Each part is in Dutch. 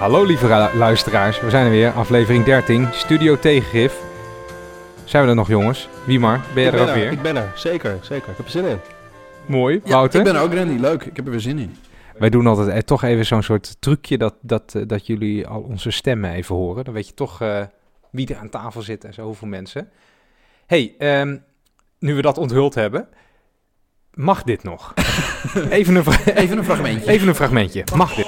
Hallo lieve ra- luisteraars, we zijn er weer, aflevering 13, Studio Tegengif. Zijn we er nog jongens? Wiemar, ben je ik er ben ook er, weer? Ik ben er, zeker, zeker. Ik heb er zin in. Mooi, Ja, Wouter. ik ben er ook Randy. Leuk. Ik heb er weer zin in. Wij doen altijd eh, toch even zo'n soort trucje dat, dat, eh, dat jullie al onze stemmen even horen. Dan weet je toch eh, wie er aan tafel zit en zo, hoeveel mensen. hey, ehm, nu we dat onthuld hebben, mag dit nog? even, een Even een fragmentje. even een fragmentje, mag dit?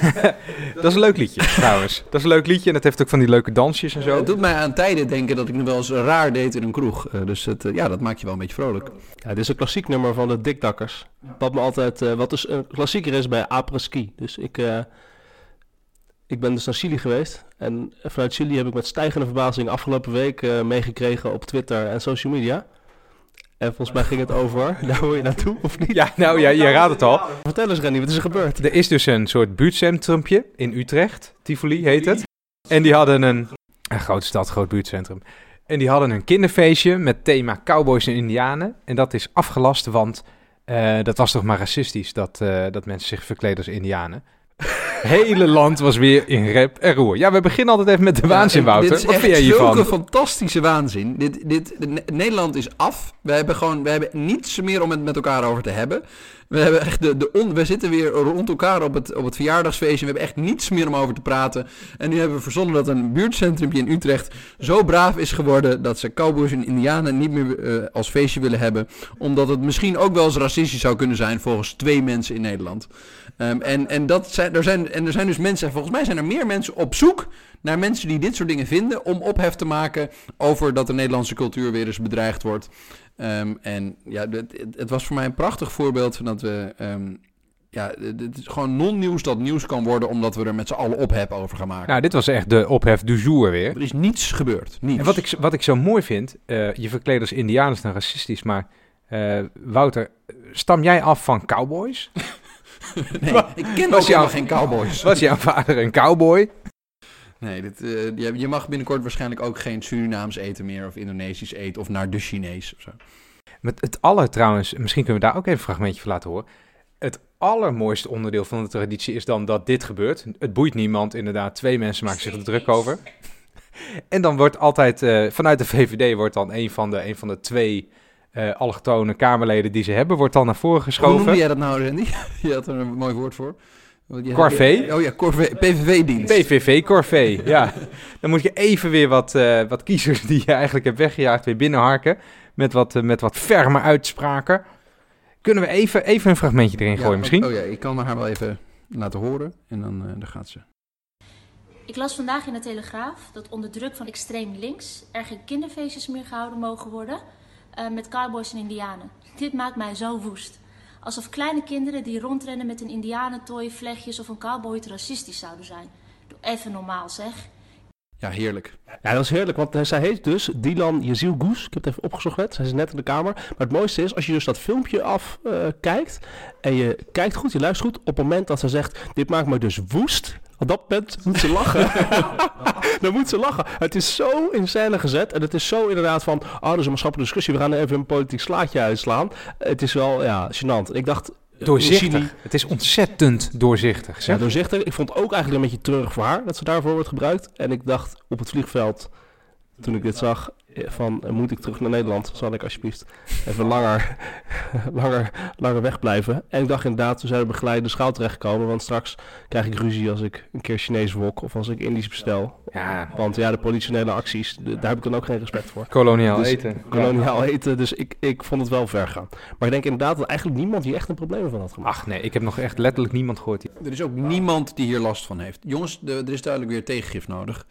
Dat is een leuk liedje trouwens. Dat is een leuk liedje en het heeft ook van die leuke dansjes en zo. Het doet mij aan tijden denken dat ik nog wel eens raar deed in een kroeg. Eh, dus het, eh, ja, dat maakt je wel een beetje vrolijk. Ja, dit is een klassiek nummer van de Dikdakkers. Wat me altijd, eh, wat dus een klassieker is bij apres-ski. Dus ik, eh, ik ben dus naar Chili geweest. En vanuit Chili heb ik met stijgende verbazing afgelopen week eh, meegekregen op Twitter en social media. En volgens mij ging het over, daar wil je naartoe of niet? Ja, nou ja, je raadt het al. Vertel eens Renny, wat is er gebeurd? Er is dus een soort buurtcentrumpje in Utrecht. Tivoli heet het. En die hadden een... Een grote stad, groot buurtcentrum. En die hadden een kinderfeestje met thema cowboys en indianen. En dat is afgelast, want eh, dat was toch maar racistisch dat, eh, dat mensen zich verkleden als indianen. hele land was weer in rep en roer. Ja, we beginnen altijd even met de waanzin, Ja, Wouter. Dit is Wat vind jij hiervan? zulke fantastische waanzin. Dit, dit, Ne- Nederland is af. We hebben gewoon we hebben niets meer om het met elkaar over te hebben. We, hebben echt de, de on, we zitten weer rond elkaar op het, op het verjaardagsfeestje. We hebben echt niets meer om over te praten. En nu hebben we verzonnen dat een buurtcentrumpje in Utrecht zo braaf is geworden... dat ze cowboys en indianen niet meer eh, als feestje willen hebben. Omdat het misschien ook wel eens racistisch zou kunnen zijn volgens twee mensen in Nederland. Ehm, en, en, dat zijn, er zijn, en er zijn dus mensen, volgens mij zijn er meer mensen op zoek naar mensen die dit soort dingen vinden om ophef te maken over dat de Nederlandse cultuur weer eens bedreigd wordt. Ehm, en ja, het, het- was voor mij een prachtig voorbeeld van dat we. ehm, ja, het is gewoon non-nieuws dat nieuws kan worden omdat we er met z'n allen ophef over gaan maken. Nou, dit was echt de ophef du jour weer. er is niets gebeurd. Niets. En wat ik, wat ik zo mooi vind, eh, je verkleed als indiaan is dan racistisch, maar eh, Wouter, stam jij af van cowboys? nee, ik ken was ook geen cowboys. Was jouw vader een cowboy? Nee, dit, eh, je, je mag binnenkort waarschijnlijk ook geen Surinaams eten meer of Indonesisch eten of naar de Chinees of zo. Met het aller trouwens, misschien kunnen we daar ook even een fragmentje van laten horen. Het allermooiste onderdeel van de traditie is dan dat dit gebeurt. Het boeit niemand, inderdaad. Twee mensen maken zich er druk over. En dan wordt altijd, eh, vanuit de VVD wordt dan een van de, een van de twee eh allochtone Kamerleden die ze hebben, wordt dan naar voren Hoe geschoven. noemde jij dat nou, Randy? Je had er een mooi woord voor. Corvée? Oh ja, Corvée. PVV-dienst. PVV-corvée, ja. Dan moet je even weer wat, eh, wat kiezers die je eigenlijk hebt weggejaagd weer binnenharken. Met wat, eh, met wat ferme uitspraken. Kunnen we even, even een fragmentje erin gooien misschien? Oh ja, ik kan haar wel even laten horen. En dan eh, daar gaat ze. Ik las vandaag in de Telegraaf dat onder druk van extreem links er geen kinderfeestjes meer gehouden mogen worden eh, met cowboys en indianen. Dit maakt mij zo woest. Alsof kleine kinderen die rondrennen met een indianentooi, vlechtjes of een cowboy racistisch zouden zijn. Doe even normaal zeg. Ja, heerlijk. Ja, dat is heerlijk, want eh, zij heet dus Dylan Yeziel Goes. Ik heb het even opgezocht net, zij is net in de kamer. Maar het mooiste is, als je dus dat filmpje afkijkt kijkt en je kijkt goed, je luistert goed, op het moment dat ze zegt, dit maakt me dus woest, op dat moment moet ze lachen. Dan moet ze lachen. Het is zo in scène gezet en het is zo inderdaad van, oh, dat is een maatschappelijke discussie, we gaan even een politiek slaatje uitslaan. Het is wel, ja, gênant. Ik dacht... Doorzichtig. Het is ontzettend doorzichtig. ja, Zeg. doorzichtig. Ik vond het ook eigenlijk een beetje treurig voor haar dat ze daarvoor wordt gebruikt. En ik dacht op het vliegveld, toen ik dit zag, van eh, moet ik terug naar Nederland? Zal ik alsjeblieft even langer, langer, langer wegblijven? En ik dacht inderdaad, we zijn op begeleide schaal terechtgekomen. Want straks krijg ik ruzie als ik een keer Chinees wok of als ik Indisch bestel. Ja, Want ja, de politionele acties, de- daar heb ik dan ook geen respect voor. koloniaal Dus eten. Koloniaal eten, dus ik, ik vond het wel ver gaan. Maar ik denk inderdaad dat eigenlijk niemand hier echt een probleem van had gemaakt. Ach nee, ik heb nog echt letterlijk niemand gehoord. die- Er is ook niemand die hier last van heeft. Jongens, de- er is duidelijk weer tegengif nodig.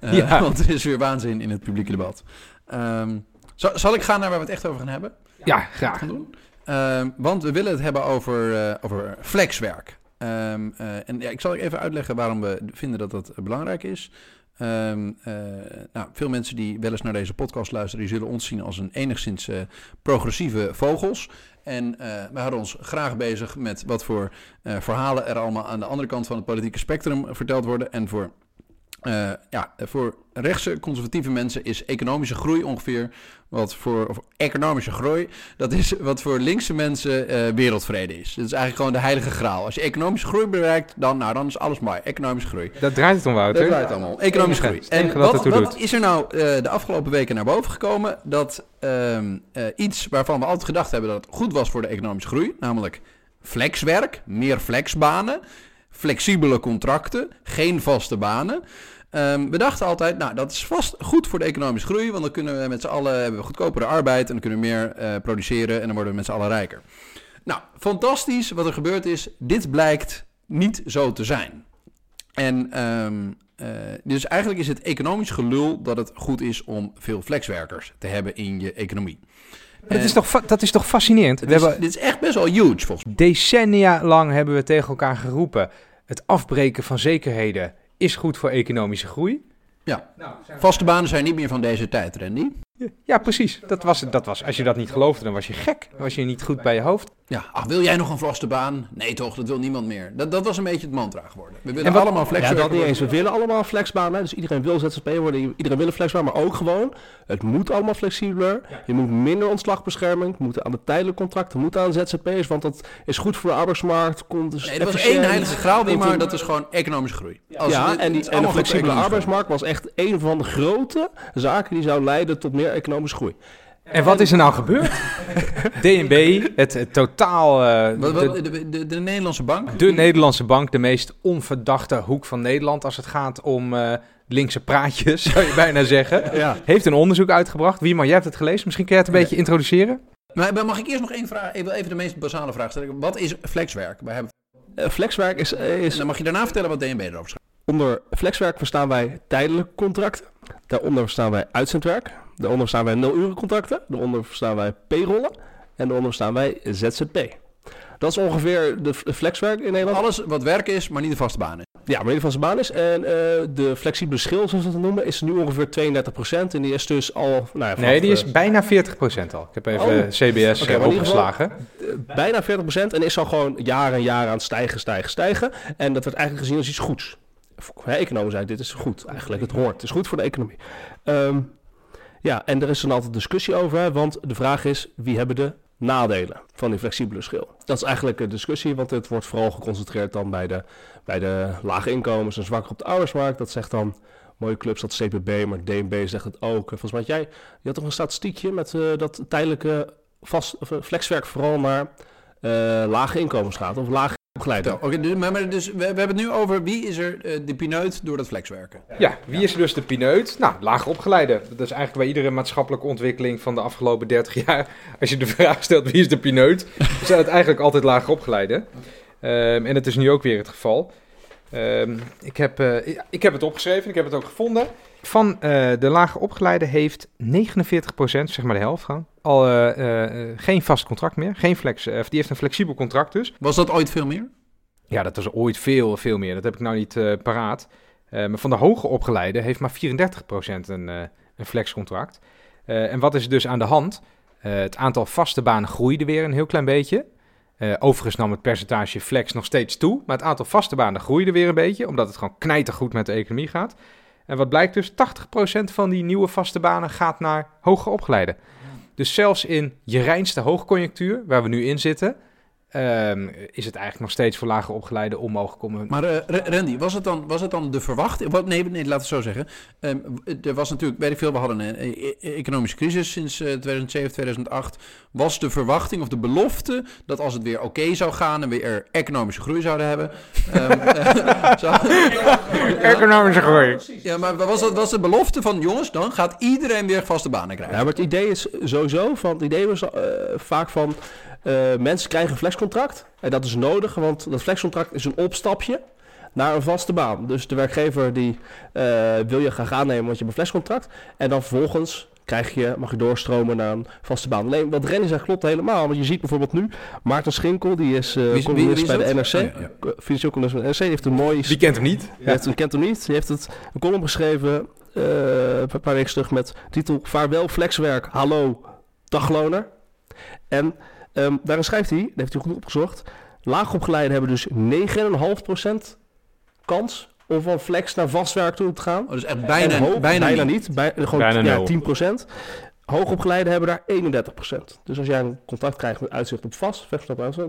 Eh, Ja. Want er is weer waanzin in het publieke debat. Ehm, zal, zal ik gaan naar waar we het echt over gaan hebben? Ja, Gaan graag. doen? Ehm, want we willen het hebben over, eh, over flexwerk. Ehm, eh, en ja, ik zal even uitleggen waarom we vinden dat dat belangrijk is. Nou, veel mensen die wel eens naar deze podcast luisteren, die zullen ons zien als een enigszins progressieve vogels. En eh, we houden ons graag bezig met wat voor verhalen er allemaal aan de andere kant van het politieke spectrum verteld worden. En voor, eh, ja, voor rechtse conservatieve mensen is economische groei ongeveer wat voor of economische groei, dat is wat voor linkse mensen eh, wereldvrede is. Dat is eigenlijk gewoon de heilige graal. Als je economische groei bereikt, dan, nou, dan is alles mooi. Economische groei. Dat draait het om, Wouter. Dat draait allemaal. om. Economische groei. En wat wat, is er nou eh, de afgelopen weken naar boven gekomen? Dat ehm, eh, iets waarvan we altijd gedacht hebben dat het goed was voor de economische groei, namelijk flexwerk, meer flexbanen, flexibele contracten, geen vaste banen. Ehm, we dachten altijd, nou, dat is vast goed voor de economische groei, want dan kunnen we met z'n allen hebben we goedkopere arbeid en dan kunnen we meer eh, produceren en dan worden we met z'n allen rijker. Nou, fantastisch wat er gebeurd is. Dit blijkt niet zo te zijn. En ehm, eh, dus eigenlijk is het economisch gelul dat het goed is om veel flexwerkers te hebben in je economie. Dat is, toch, dat is toch fascinerend? We is- hebben Dit is echt best wel huge volgens mij. decennia lang hebben we tegen elkaar geroepen. Het afbreken van zekerheden is goed voor economische groei. Ja. Vaste banen zijn niet meer van deze tijd, Randy. Ja, precies. Dat was, dat was, als je dat niet geloofde, dan was je gek. Dan was je niet goed bij je hoofd. Ja, ach, wil jij nog een vaste baan? Nee toch, dat wil niemand meer. Dat, dat was een beetje het mantra geworden. We willen wat- allemaal Ja, dat niet worden. eens. We willen allemaal flexbaan. Hè? Dus iedereen wil ZZP worden. Iedereen wil een flexbaan. Maar ook gewoon, het moet allemaal flexibeler. Je moet minder ontslagbescherming. Het moet aan de tijdelijke contracten. Moet aan ZZP'ers. Want dat is goed voor de arbeidsmarkt. Komt dus Nee, er was één heilige graal, maar dat is gewoon economische groei. Als ja, het- en, die, en de flexibele arbeidsmarkt was echt een van de grote zaken die zou leiden tot meer economische groei. En wat is er nou gebeurd? DNB, het, het totaal... eh, Wat- wat- de, de, de, de Nederlandse bank? de Nederlandse bank, de meest onverdachte hoek van Nederland als het gaat om eh, linkse praatjes, zou je bijna zeggen. Ja. Heeft een onderzoek uitgebracht. Wie, maar jij hebt het gelezen. Misschien kun je het een beetje introduceren? Maar mag ik eerst nog één vraag, even, even de meest basale vraag stellen. Wat is flexwerk? We hebben, Eh, flexwerk is, is dan mag je daarna vertellen wat DNB erover schrijft. Onder flexwerk verstaan wij tijdelijke contracten. Daaronder verstaan wij uitzendwerk. Daaronder verstaan wij nul-urencontracten. Daaronder verstaan wij payrollen. En daaronder verstaan wij ZZP. Dat is ongeveer de de flexwerk in Nederland. Alles wat werk is, maar niet de vaste baan is. Ja, maar in van zijn baan is. En eh, de flexibele schil, zoals we dat noemen, is nu ongeveer 32%. En die is dus al... Nou ja, Nee, die is eh, bijna 40% al. Ik heb even Oh. CBS Oké, eh, geval- opgeslagen. bijna 40% en is al gewoon jaar en jaar aan het stijgen, stijgen, stijgen. En dat wordt eigenlijk gezien als iets goeds. Economen zeiden, dit is goed eigenlijk, het hoort. Het is goed voor de economie. Ehm, ja, en er is dan altijd discussie over, want de vraag is, wie hebben de nadelen van die flexibele schil? Dat is eigenlijk een discussie, want het wordt vooral geconcentreerd dan bij de, bij de lage inkomens en zwakker op de arbeidsmarkt. Dat zegt dan mooie clubs dat CPB, maar DNB zegt het ook. Volgens mij had jij, je had toch een statistiekje met eh, dat tijdelijke vast, eh, flexwerk vooral naar eh, lage inkomens gaat, of lage Oké, dus, maar, maar dus, we, we hebben het nu over wie is er eh, de pineut door dat flexwerken. Ja, wie is er dus de pineut? Nou, laag opgeleide. Dat is eigenlijk bij iedere maatschappelijke ontwikkeling van de afgelopen 30 jaar. Als je de vraag stelt wie is de pineut, zijn het eigenlijk altijd laag opgeleide. Ehm, en het is nu ook weer het geval. Ehm, ik, heb, eh, ik heb het opgeschreven, ik heb het ook gevonden. Van eh, de lage opgeleide heeft 49%, zeg maar de helft gewoon, al eh, eh, geen vast contract meer. Geen flex, of die heeft een flexibel contract dus. Was dat ooit veel meer? Ja, dat was ooit veel, veel meer. Dat heb ik nou niet paraat. Maar van de hoger opgeleide heeft maar 34% een, een flexcontract. En wat is er dus aan de hand? Het aantal vaste banen groeide weer een heel klein beetje. Overigens nam het percentage flex nog steeds toe. Maar het aantal vaste banen groeide weer een beetje. Omdat het gewoon knijtergoed met de economie gaat. En wat blijkt dus? 80% van die nieuwe vaste banen gaat naar hoger opgeleide. Dus zelfs in je reinste hoogconjunctuur, waar we nu in zitten... ehm, is het eigenlijk nog steeds voor lager opgeleide onmogelijk om een Maar eh, Ra- Randy, was het dan, was het dan de verwachting? Wat, nee, nee, laat het zo zeggen. Ehm, er was natuurlijk, weet ik veel, we hadden een eh, e- economische crisis sinds eh, 2007, 2008. Was de verwachting of de belofte dat als het weer oké zou gaan en weer economische groei zouden hebben. zou- economische groei. ja, maar was dat was de belofte van jongens, dan gaat iedereen weer vaste banen krijgen? Ja, maar het idee is sowieso van, het idee was eh, vaak van, eh, mensen krijgen een flexcontract. En dat is nodig, want dat flexcontract is een opstapje naar een vaste baan. Dus de werkgever die eh, wil je graag aannemen, want je hebt een flexcontract. En dan vervolgens krijg je, mag je doorstromen naar een vaste baan. Alleen wat Rennie zegt klopt helemaal. Want je ziet bijvoorbeeld nu, Maarten Schinkel, die is Wie is- wie- columnist wie is bij de? NRC. Oh, ja, Financieel columnist bij de NRC. Die heeft een mooi... Wie kent hem niet? Heeft, kent hem niet. Die heeft het, een column geschreven een paar weken terug met titel Vaarwel flexwerk, hallo dagloner. En ehm, daarin schrijft hij, dat heeft hij goed opgezocht, laagopgeleiden hebben dus 9,5% kans om van flex naar vastwerk toe te gaan. Oh, dus echt En bijna, hoog- bijna, niet. niet. Bij, gewoon Bijna ja, nul. 10%. Hoogopgeleiden hebben daar 31%. Dus als jij een contract krijgt met uitzicht op vast,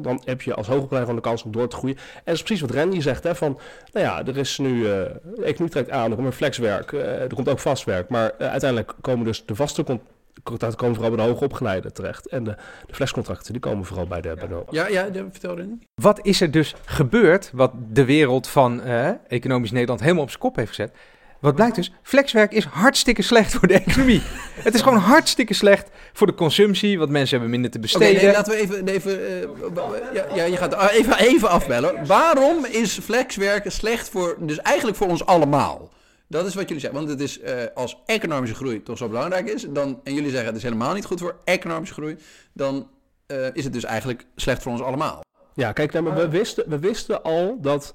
dan heb je als hoogopgeleide gewoon de kans om door te groeien. En dat is precies wat Randy zegt, hè, van, nou ja, er is nu, eh de economie trekt aan, er komt een flexwerk, eh, er komt ook vastwerk, maar eh, uiteindelijk komen dus de vaste contracten komen vooral bij de hoogopgeleiden terecht. En de, de flexcontracten, die komen vooral bij de, bij de Ja, ja, de- vertel Rennie. Wat is er dus gebeurd, wat de wereld van eh, economisch Nederland helemaal op zijn kop heeft gezet? Wat blijkt dus, flexwerk is hartstikke slecht voor de economie. het is gewoon hartstikke slecht voor de consumptie, want mensen hebben minder te besteden. nee, laten we even... even eh, ja, ja, je gaat even, even afbellen. Waarom is flexwerken slecht voor... Dus eigenlijk voor ons allemaal. Dat is wat jullie zeggen. Want het is eh, als economische groei toch zo belangrijk is... Dan, en jullie zeggen het is helemaal niet goed voor economische groei... Dan eh, is het dus eigenlijk slecht voor ons allemaal. Ja, kijk, nou, we, wisten, we wisten al dat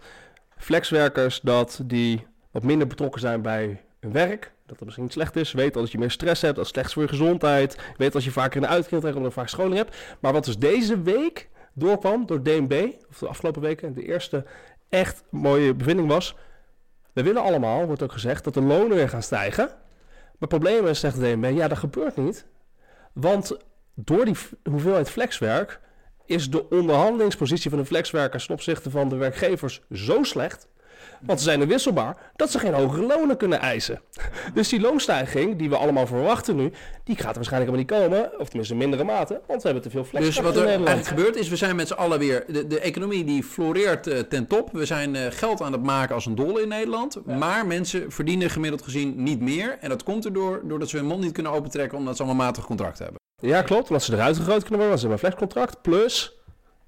flexwerkers dat die wat minder betrokken zijn bij hun werk, dat dat misschien slecht is. Weet dat je meer stress hebt, dat is slecht voor je gezondheid. Weet als je vaker een uitkering krijgt omdat je vaak scholing hebt. Maar wat dus deze week doorkwam door DNB, of de afgelopen weken, de eerste echt mooie bevinding was. We willen allemaal, wordt ook gezegd, dat de lonen weer gaan stijgen. Maar het probleem is, zegt de DNB, ja, dat gebeurt niet. Want door die hoeveelheid flexwerk is de onderhandelingspositie van de flexwerkers ten opzichte van de werkgevers zo slecht. Want ze zijn er wisselbaar dat ze geen hogere lonen kunnen eisen. Dus die loonstijging die we allemaal verwachten nu, die gaat er waarschijnlijk helemaal niet komen. Of tenminste in mindere mate, want we hebben te veel Dus flexwerk wat er eigenlijk gebeurt is, we zijn met z'n allen weer... De, de economie die floreert eh, ten top. We zijn eh, geld aan het maken als een dolle in Nederland. Maar mensen verdienen gemiddeld gezien niet meer. En dat komt erdoor doordat ze hun mond niet kunnen opentrekken... omdat ze allemaal matig contract hebben. Ja, klopt. Omdat ze eruit gegooid kunnen worden, want ze hebben een flexcontract. Plus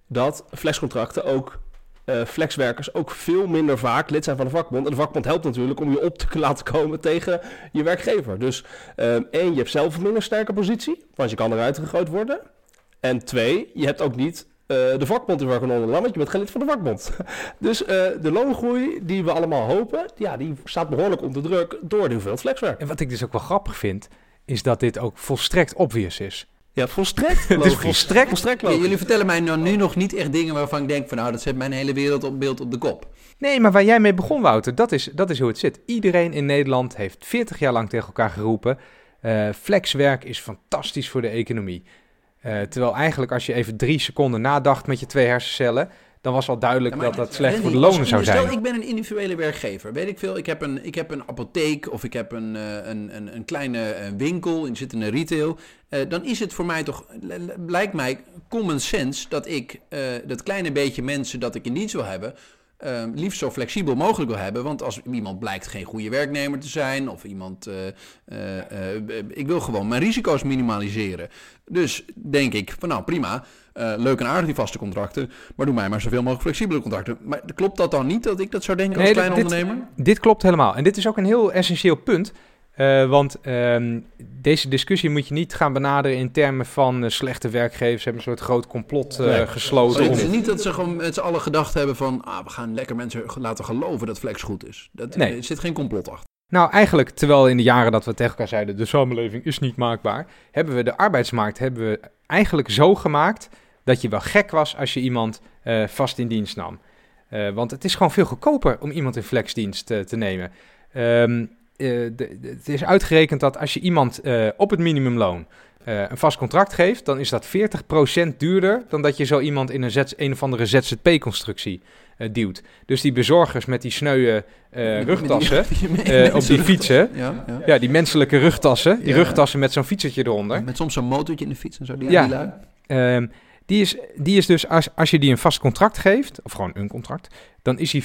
dat flexcontracten ook, eh, flexwerkers ook veel minder vaak lid zijn van de vakbond. En de vakbond helpt natuurlijk om je op te laten komen tegen je werkgever. Dus ehm, één, je hebt zelf een minder sterke positie, want je kan eruit gegooid worden. En twee, je hebt ook niet eh, de vakbond die werken onderlang, want je bent geen lid van de vakbond. dus eh, de loongroei die we allemaal hopen, ja, die staat behoorlijk onder druk door de hoeveelheid flexwerk. En wat ik dus ook wel grappig vind, is dat dit ook volstrekt obvious is. Ja, volstrekt Het is volstrekt volstrekt Ja, logisch. jullie vertellen mij nou nu nog niet echt dingen waarvan ik denk van... nou, dat zet mijn hele wereldbeeld op de kop. Nee, maar waar jij mee begon, Wouter, dat is, dat is hoe het zit. Iedereen in Nederland heeft 40 jaar lang tegen elkaar geroepen: eh, flexwerk is fantastisch voor de economie. Eh, terwijl eigenlijk, als je even drie seconden nadacht met je twee hersencellen, dan was al duidelijk Ja, dat dat slecht voor de lonen zou Stel, zijn. ik ben een individuele werkgever. Weet ik veel, ik heb een, ik heb een apotheek of ik heb een, eh, een, een, een kleine eh, winkel, ik zit in een retail. Eh, dan is het voor mij toch, lijkt mij common sense dat ik dat kleine beetje mensen dat ik in dienst wil hebben, eh, liefst zo flexibel mogelijk wil hebben. Want als iemand blijkt geen goede werknemer te zijn of iemand, eh, eh, eh, ik wil gewoon mijn risico's minimaliseren. Dus denk ik van nou prima, leuk en aardig die vaste contracten, maar doe mij maar zoveel mogelijk flexibele contracten. Maar klopt dat dan niet dat ik dat zou denken als Nee, kleine dit- ondernemer? Dit klopt helemaal. En dit is ook een heel essentieel punt. Eh, want ehm, deze discussie moet je niet gaan benaderen in termen van eh, slechte werkgevers hebben een soort groot complot eh, Nee. gesloten. Het om- is niet dat ze gewoon met z'n allen gedacht hebben van ah, we gaan lekker mensen laten geloven dat flex goed is. Dat, Nee. Er zit geen complot achter. Nou, eigenlijk, terwijl in de jaren dat we tegen elkaar zeiden, de samenleving is niet maakbaar, hebben we de arbeidsmarkt hebben we eigenlijk zo gemaakt dat je wel gek was als je iemand vast in dienst nam. Want het is gewoon veel goedkoper om iemand in flexdienst te nemen. Eh, de- de- het is uitgerekend dat als je iemand eh, op het minimumloon eh, een vast contract geeft, dan is dat 40% duurder dan dat je zo iemand in een, Z, een of andere ZZP-constructie eh, duwt. Dus die bezorgers met die sneuwe eh, rugtassen, die- die eh, op die fietsen. Ja, ja. Ja, die menselijke rugtassen. Die Ja. rugtassen met zo'n fietsertje eronder. Met soms zo'n motortje in de fiets en zo. Die, Ja. Ehm, die, is, die is dus, als, als je die een vast contract geeft, of gewoon een contract, dan is die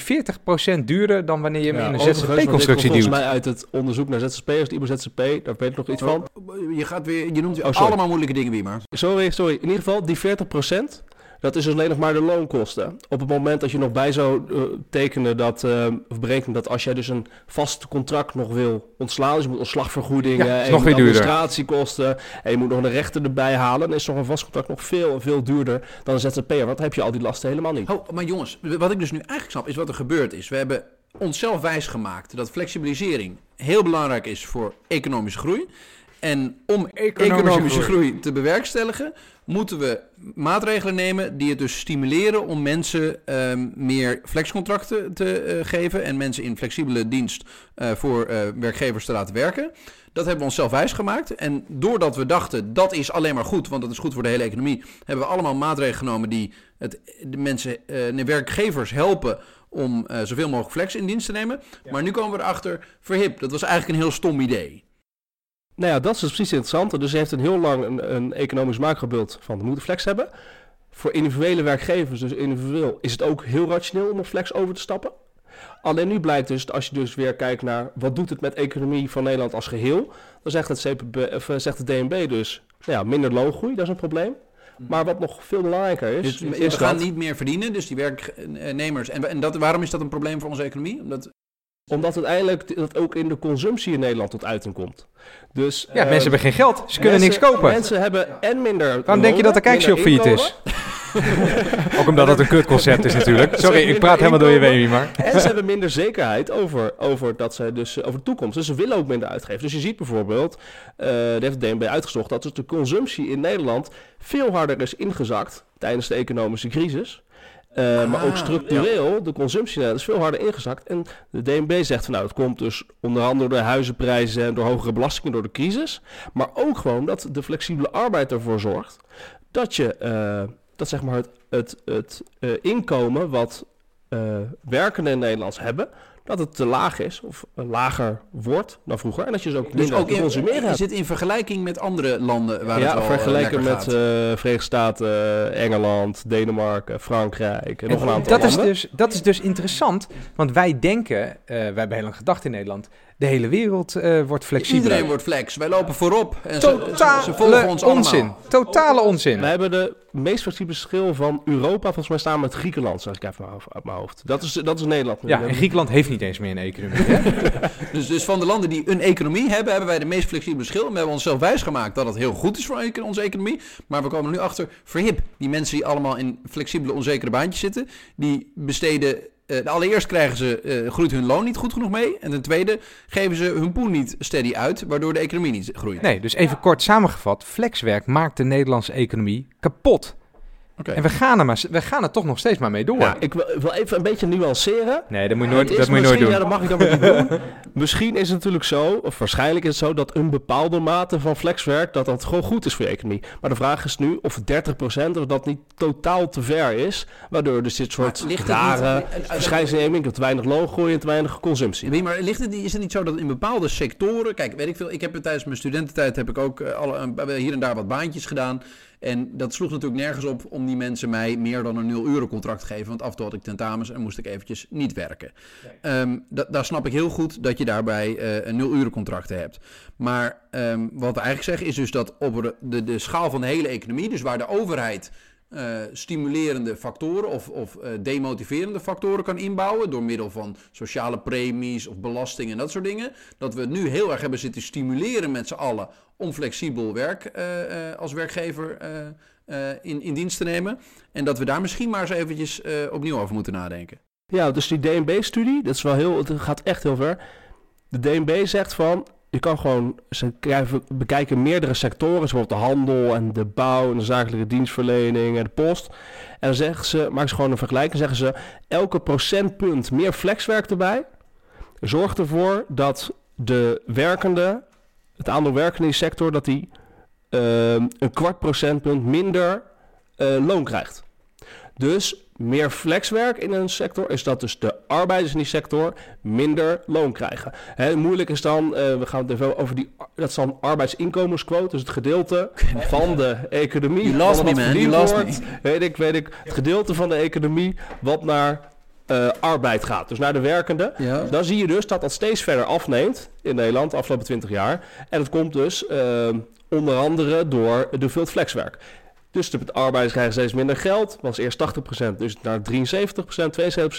40% duurder dan wanneer je hem in een ZZP-constructie Volgens duwt. mij uit het onderzoek naar ZZP'ers, die ZZP, daar weet ik nog iets van. Je, gaat weer, je noemt weer Oh, allemaal moeilijke dingen, wie maar. Sorry, sorry. In ieder geval, die 40%, Dat is dus alleen nog maar de loonkosten. Op het moment dat je nog bij zou eh, tekenen dat, eh, of berekenen dat als jij dus een vast contract nog wil ontslaan, dus je moet ontslagvergoedingen, Ja, en administratiekosten, en je moet nog een rechter erbij halen, dan is nog een vast contract nog veel, veel duurder dan een ZZP'er, want dan heb je al die lasten helemaal niet. Oh, maar jongens, wat ik dus nu eigenlijk snap is wat er gebeurd is. We hebben onszelf wijsgemaakt dat flexibilisering heel belangrijk is voor economische groei. En om Economische economische, groei. groei. te bewerkstelligen, moeten we maatregelen nemen die het dus stimuleren om mensen ehm, meer flexcontracten te eh, geven en mensen in flexibele dienst eh, voor eh, werkgevers te laten werken. Dat hebben we onszelf wijsgemaakt. En doordat we dachten dat is alleen maar goed, want dat is goed voor de hele economie, hebben we allemaal maatregelen genomen die het, de mensen, de werkgevers helpen om zoveel mogelijk flex in dienst te nemen. Maar nu komen we erachter, verhip, dat was eigenlijk een heel stom idee. Nou ja, dat is dus precies interessant. Dus hij heeft een heel lang een, een economisch macrobeeld van we moeten flex hebben. Voor individuele werkgevers, dus individueel, is het ook heel rationeel om op flex over te stappen. Alleen nu blijkt dus, als je dus weer kijkt naar wat doet het met economie van Nederland als geheel, dan zegt het, CPB, of, eh, zegt het DNB dus, nou ja, minder loongroei, dat is een probleem. Maar wat nog veel belangrijker is, Dus is we gaan dat- niet meer verdienen, dus die werknemers. En, en dat, waarom is dat een probleem voor onze economie? Omdat omdat uiteindelijk dat ook in de consumptie in Nederland tot uiting komt. Dus, Ja, mensen hebben geen geld. Ze kunnen mensen- niks kopen. Mensen hebben en minder Waarom denk je dat de kijkshow failliet is? Ook omdat het een kutconcept is natuurlijk. Sorry, ik praat helemaal door je wee, maar... En ze hebben minder zekerheid over, over, dat ze dus, over de toekomst. Dus ze willen ook minder uitgeven. Dus je ziet bijvoorbeeld, eh dat heeft de DNB uitgezocht, dat dus de consumptie in Nederland veel harder is ingezakt tijdens de economische crisis. Eh, maar ook Ah, structureel, de consumptie is veel harder ingezakt. En de DNB zegt van nou, het komt dus onder andere door de huizenprijzen en door hogere belastingen door de crisis. Maar ook gewoon dat de flexibele arbeid ervoor zorgt dat je, eh, dat zeg maar het, het, het eh, inkomen wat werkenden in Nederland hebben, dat het te laag is of eh, lager wordt dan vroeger. En dat je dus ook dus minder ook te consumeren hebt. zit in vergelijking met andere landen waar het Ja, wel vergeleken eh, lekker met eh Verenigde Staten, Engeland, Denemarken, Frankrijk en nog een aantal Dat is, landen. dus, dat is dus interessant, want wij denken, eh, wij hebben heel lang gedacht in Nederland, de hele wereld eh, wordt flexibeler. Iedereen wordt flex. Wij lopen voorop. En ze, ze, volgen ons onzin. allemaal. Totale onzin. We hebben de meest flexibele schil van Europa, volgens mij staan we met Griekenland, zeg ik even uit mijn hoofd- uit mijn hoofd. Dat is, dat is Nederland. nu. Ja, en Griekenland heeft niet eens meer een economie. hè? Dus, dus van de landen die een economie hebben, hebben wij de meest flexibele schil. En we hebben onszelf wijsgemaakt dat het heel goed is voor onze economie. Maar we komen nu achter, verhip, die mensen die allemaal in flexibele, onzekere baantjes zitten, die besteden... eh, allereerst krijgen ze, eh, groeit hun loon niet goed genoeg mee. En ten tweede geven ze hun poen niet steady uit, waardoor de economie niet groeit. Nee, dus even kort samengevat. Flexwerk maakt de Nederlandse economie kapot. Oké. En we gaan, er maar, we gaan er toch nog steeds maar mee door. Ja, ik wil, even een beetje nuanceren. Nee, dat moet je nooit, dat moet je nooit misschien- doen. Ja, dat mag ik dan niet doen. Misschien is het natuurlijk zo, of waarschijnlijk is het zo, dat een bepaalde mate van flexwerk, dat dat gewoon goed is voor je economie. Maar de vraag is nu of 30% of dat niet totaal te ver is, waardoor dus dit soort rare eh, eh, verschijnselen, te weinig loongroei en te weinig consumptie. Weet je, maar ligt het, niet- is het niet zo dat in bepaalde sectoren... Kijk, weet ik veel. Ik heb tijdens mijn studententijd heb ik ook eh, alle, hier en daar wat baantjes gedaan. En dat sloeg natuurlijk nergens op om die mensen mij meer dan een nul uren contract te geven. Want af en toe had ik tentamens en moest ik eventjes niet werken. Ehm, da- daar snap ik heel goed dat je daarbij eh, een nul uren contracten hebt. Maar ehm, wat we eigenlijk zeggen is dus dat op de, de, de schaal van de hele economie... dus waar de overheid eh, stimulerende factoren of, of eh, demotiverende factoren kan inbouwen door middel van sociale premies of belastingen en dat soort dingen. Dat we nu heel erg hebben zitten stimuleren met z'n allen om flexibel werk eh, als werkgever in, in dienst te nemen. En dat we daar misschien maar eens eventjes opnieuw over moeten nadenken. Ja, dus die DNB-studie, dat is wel heel, het gaat echt heel ver. De DNB zegt van, je kan gewoon, ze kijken- bekijken meerdere sectoren, zoals de handel en de bouw en de zakelijke dienstverlening en de post. En zeggen ze, maken ze gewoon een vergelijking, zeggen ze, elke procentpunt meer flexwerk erbij, zorgt ervoor dat de werkende, het aantal werkenden in die sector, dat die ehm, een kwart procentpunt minder eh, loon krijgt. Dus meer flexwerk in een sector is dat dus de arbeiders in die sector minder loon krijgen. Hè, moeilijk is dan, eh, we gaan het even over die, dat is dan arbeidsinkomensquote, dus het gedeelte van de economie. You lost me, man. You lost wordt. Weet ik, weet ik. Het gedeelte van de economie wat naar eh, arbeid gaat, dus naar de werkende. Ja. Dan zie je dus dat dat steeds verder afneemt in Nederland de afgelopen 20 jaar. En dat komt dus eh, onder andere door de veel flexwerk. Dus de arbeiders krijgen steeds minder geld. Was eerst 80%, dus naar 73%, 72%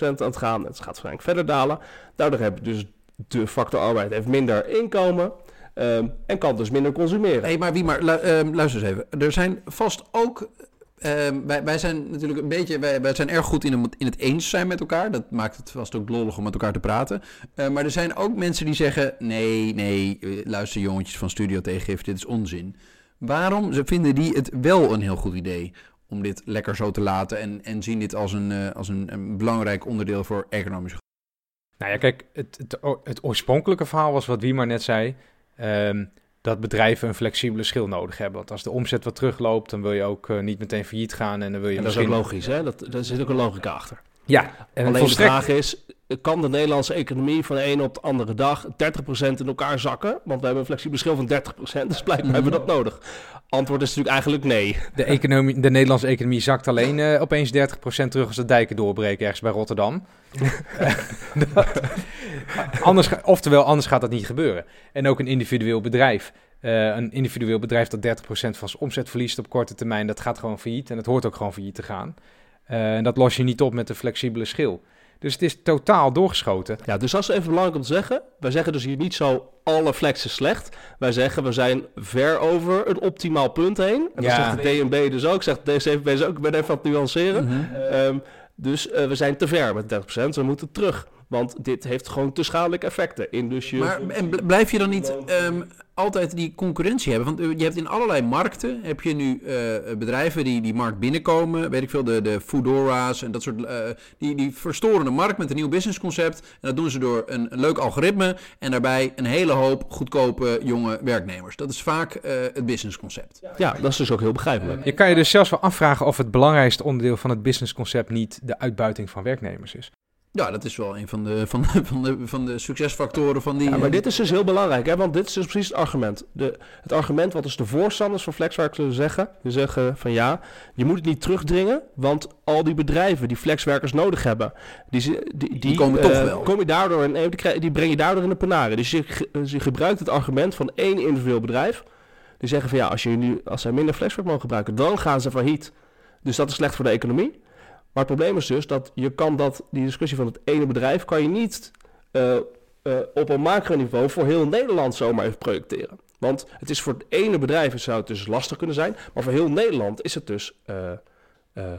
aan het gaan. Het gaat waarschijnlijk verder dalen. Daardoor heb je dus de factor arbeid heeft minder inkomen. ehm, en kan dus minder consumeren. Hé, maar wie maar, ehm, luister eens even. Er zijn vast ook... ehm, wij, wij zijn natuurlijk een beetje... Wij, wij zijn erg goed in, in het eens zijn met elkaar. Dat maakt het vast ook lollig om met elkaar te praten. Eh, maar er zijn ook mensen die zeggen... Nee, nee, eh, luister jongetjes van Studio Tegengif, dit is onzin. Waarom ze vinden die het wel een heel goed idee om dit lekker zo te laten... en, en zien dit als, een, eh, als een, een belangrijk onderdeel voor economische Nou ja, kijk, het, het, het oorspronkelijke verhaal was wat Wiemar net zei. ehm, dat bedrijven een flexibele schil nodig hebben. Want als de omzet wat terugloopt, dan wil je ook eh, niet meteen failliet gaan. En dan wil je En dat is ook logisch, hè? Dat, daar zit ook een logica achter. Ja, en Alleen volstrekt... de vraag is, kan de Nederlandse economie van de ene op de andere dag 30% in elkaar zakken? Want we hebben een flexibele schil van 30%, dus blijkbaar hebben we dat nodig. Antwoord is natuurlijk eigenlijk nee. De, economie, de Nederlandse economie zakt alleen eh, opeens 30% terug als de dijken doorbreken ergens bij Rotterdam. Dat- anders, oftewel, anders gaat dat niet gebeuren. En ook een individueel bedrijf. eh, een individueel bedrijf dat 30% van zijn omzet verliest op korte termijn, dat gaat gewoon failliet. En dat hoort ook gewoon failliet te gaan. Eh, en dat los je niet op met een flexibele schil. Dus het is totaal doorgeschoten. Ja, dus dat is even belangrijk om te zeggen. Wij zeggen dus hier niet zo alle flex is slecht. Wij zeggen we zijn ver over een optimaal punt heen. En Ja. dat zegt de DNB dus ook, zegt de DCVB dus ook. Ik ben even aan het nuanceren. Ehm, dus eh, we zijn te ver met 30%. We moeten terug. Want dit heeft gewoon te schadelijke effecten. In dus je... Maar en bl- blijf je dan niet ehm, altijd die concurrentie hebben? Want eh, je hebt in allerlei markten heb je nu eh, bedrijven die die markt binnenkomen. Weet ik veel, de, de Foodora's en dat soort. eh, die, die verstoren de markt met een nieuw businessconcept. En dat doen ze door een, een leuk algoritme. En daarbij een hele hoop goedkope jonge werknemers. Dat is vaak eh, het businessconcept. Ja, dat is dus ook heel begrijpelijk. Je kan je dus zelfs wel afvragen of het belangrijkste onderdeel van het businessconcept niet de uitbuiting van werknemers is. Ja, dat is wel een van de, van, de- van de, van de succesfactoren van die. Ja, maar eh, dit is dus heel belangrijk, hè? want dit is dus precies het argument. De, het argument wat dus de voorstanders van flexwerk zullen zeggen, die zeggen van ja, je moet het niet terugdringen, want al die bedrijven die flexwerkers nodig hebben, die, zi- die, die, komen eh, toch wel. Kom je daardoor in, die, die breng je daardoor in de. Dus je, ge- dus je gebruikt het argument van één individueel bedrijf. Die zeggen van ja, als, je nu, als zij minder flexwerk mogen gebruiken, dan gaan ze failliet. Dus dat is slecht voor de economie. Maar het probleem is dus dat je kan dat, die discussie van het ene bedrijf, kan je niet eh, eh, op een macroniveau voor heel Nederland zomaar even projecteren. Want het is voor het ene bedrijf zou het dus lastig kunnen zijn, maar voor heel Nederland is het dus eh,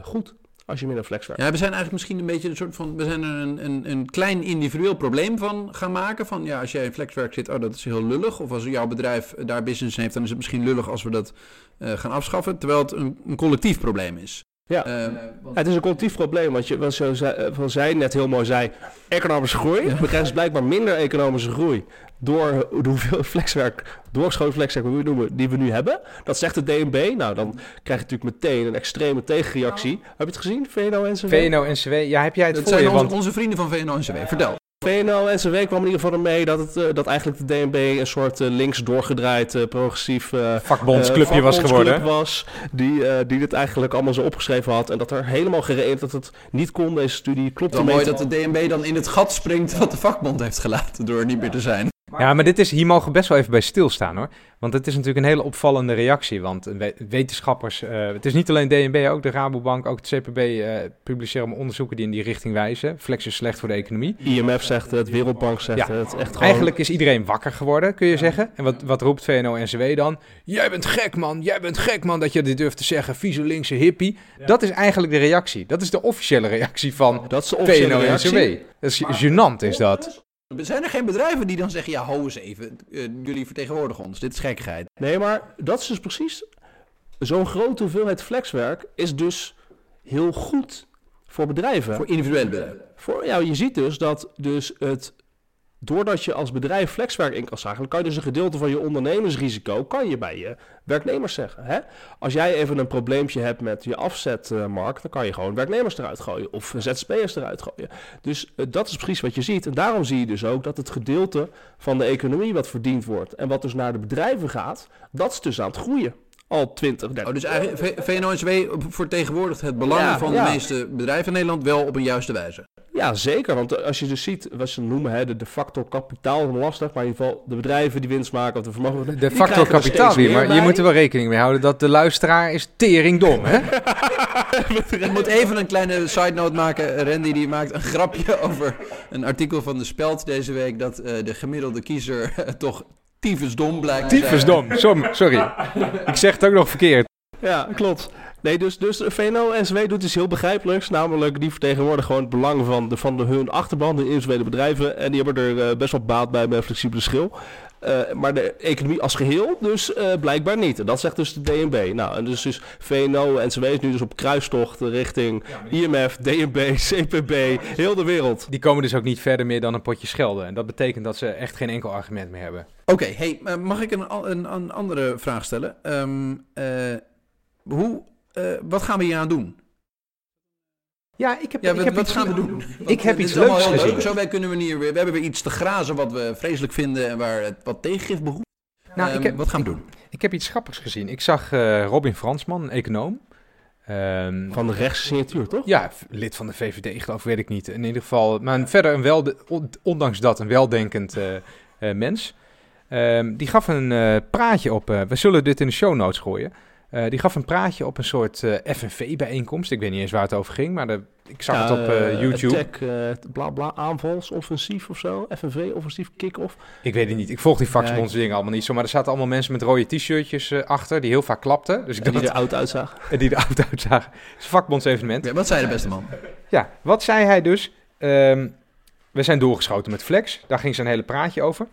goed als je minder flex werkt. Ja, we zijn eigenlijk misschien een beetje een soort van. We zijn er een, een, een klein individueel probleem van gaan maken. Van ja, als jij in flexwerk zit, oh, dat is heel lullig. Of als jouw bedrijf daar business heeft, dan is het misschien lullig als we dat gaan afschaffen. Terwijl het een, een collectief probleem is. Ja. Eh, het is een collectief probleem, want je, wat zo zei, eh, van zij net heel mooi zei, economische groei. We krijgen dus blijkbaar minder economische groei door de hoeveel flexwerk, doorgeschoten flexwerk, hoe we het noemen, die we nu hebben. Dat zegt de DNB. Nou, dan krijg je natuurlijk meteen een extreme tegenreactie. Heb je het gezien, VNO-NCW? VNO-NCW, ja, heb jij het dat voor zijn je? onze, Want onze vrienden van VNO-NCW. Vertel. VNO-NCW kwam in ieder geval ermee dat, het, eh, dat eigenlijk de DNB een soort eh, links doorgedraaid, eh, progressief... vakbondsclubje was geworden. was, die, eh, die dit eigenlijk allemaal zo opgeschreven had. En dat er helemaal gereed dat het niet kon, deze studie. Klopt Wel ermee mooi dat de DNB dan in het gat springt wat de vakbond heeft gelaten door er niet meer te zijn. Ja, maar dit is, hier mogen we best wel even bij stilstaan hoor. Want het is natuurlijk een hele opvallende reactie. Want we- wetenschappers, eh, het is niet alleen DNB, ook de Rabobank, ook het CPB eh, publiceren onderzoeken die in die richting wijzen. Flex is slecht voor de economie. IMF zegt het, Wereldbank zegt Ja. het. Echt gewoon... Eigenlijk is iedereen wakker geworden, kun je zeggen. En wat, wat roept VNO-NCW dan? Jij bent gek man, jij bent gek man dat je dit durft te zeggen, vieze linkse hippie. Dat is eigenlijk de reactie. Dat is de officiële reactie van dat is de officiële VNO-NCW. Dat is gênant is dat. Zijn er geen bedrijven die dan zeggen, ja, ho eens even, eh, jullie vertegenwoordigen ons, dit is gekkigheid. Nee, maar dat is dus precies... Zo'n grote hoeveelheid flexwerk is dus heel goed voor bedrijven. Voor individuele bedrijven. Voor, ja, je ziet dus dat dus het, doordat je als bedrijf flexwerk in kan schakelen, kan je dus een gedeelte van je ondernemersrisico kan je bij je werknemers zeggen. Hè? Als jij even een probleempje hebt met je afzetmarkt, dan kan je gewoon werknemers eruit gooien of ZZP'ers eruit gooien. Dus eh, dat is precies wat je ziet. En daarom zie je dus ook dat het gedeelte van de economie wat verdiend wordt en wat dus naar de bedrijven gaat, dat is dus aan het groeien. Al 20, 30 Oh, dus eigenlijk VNO-NCW vertegenwoordigt het belang Ja, van ja. de meeste bedrijven in Nederland wel op een juiste wijze. Ja, zeker. Want als je dus ziet, wat ze noemen hè, de, de factor kapitaal, lastig. Maar in ieder geval de bedrijven die winst maken of de vermogen. De factor kapitaal weer, maar je moet er wel rekening mee houden dat de luisteraar is teringdom, hè? Ik moet even een kleine side note maken. Randy die maakt een grapje over een artikel van de Speld deze week... dat eh, de gemiddelde kiezer eh, toch tyfusdom blijkt te zijn. Tyfusdom, sorry. Ik zeg het ook nog verkeerd. Ja, klopt. Nee, dus, dus VNO-NCW doet iets heel begrijpelijks. Namelijk, die vertegenwoordigen gewoon het belang van, de, van de, hun achterban, de individuele bedrijven. En die hebben er eh, best wel baat bij bij een flexibele schil. Eh, maar de economie als geheel dus eh, blijkbaar niet. En dat zegt dus de DNB. Nou, en dus, dus VNO en NCW is nu dus op kruistocht richting IMF, DNB, CPB, heel de wereld. Die komen dus ook niet verder meer dan een potje schelden. En dat betekent dat ze echt geen enkel argument meer hebben. Oké, hey, mag ik een, al- een, een andere vraag stellen? Ehm, eh, hoe, eh, wat gaan we hier aan doen? Ja, ik heb, Ja, ik wat, heb wat iets, gaan we doen? Ik heb iets leuks gezien. leuk. Zo wij kunnen we hier weer, we hebben weer iets te grazen wat we vreselijk vinden en waar het wat tegengif behoeft. Nou, ik Ehm, heb, wat gaan we doen? ik heb iets grappigs gezien. Ik zag eh, Robin Fransman, een econoom. Ehm, Van de rechtssignatuur, toch? Ja, lid van de VVD, geloof ik, weet ik niet. In ieder geval, maar verder een wel, ondanks dat een weldenkend eh, eh, mens. Ehm, die gaf een eh, praatje op, eh, we zullen dit in de show notes gooien. Eh, die gaf een praatje op een soort eh, FNV-bijeenkomst. Ik weet niet eens waar het over ging, maar de, ik zag het op eh, YouTube. Attack, bla bla, aanvalsoffensief of zo. FNV, offensief, kick-off. Ik weet het niet, ik volg die vakbonds dingen allemaal niet zo. Maar er zaten allemaal mensen met rode t-shirtjes achter, die heel vaak klapten. Dus ik En die er oud uitzag. en die er oud uitzagen. Het is een vakbondsevenement. Ja, wat zei de beste man? Ja, wat zei hij dus? Ehm, we zijn doorgeschoten met Flex. Daar ging zijn hele praatje over.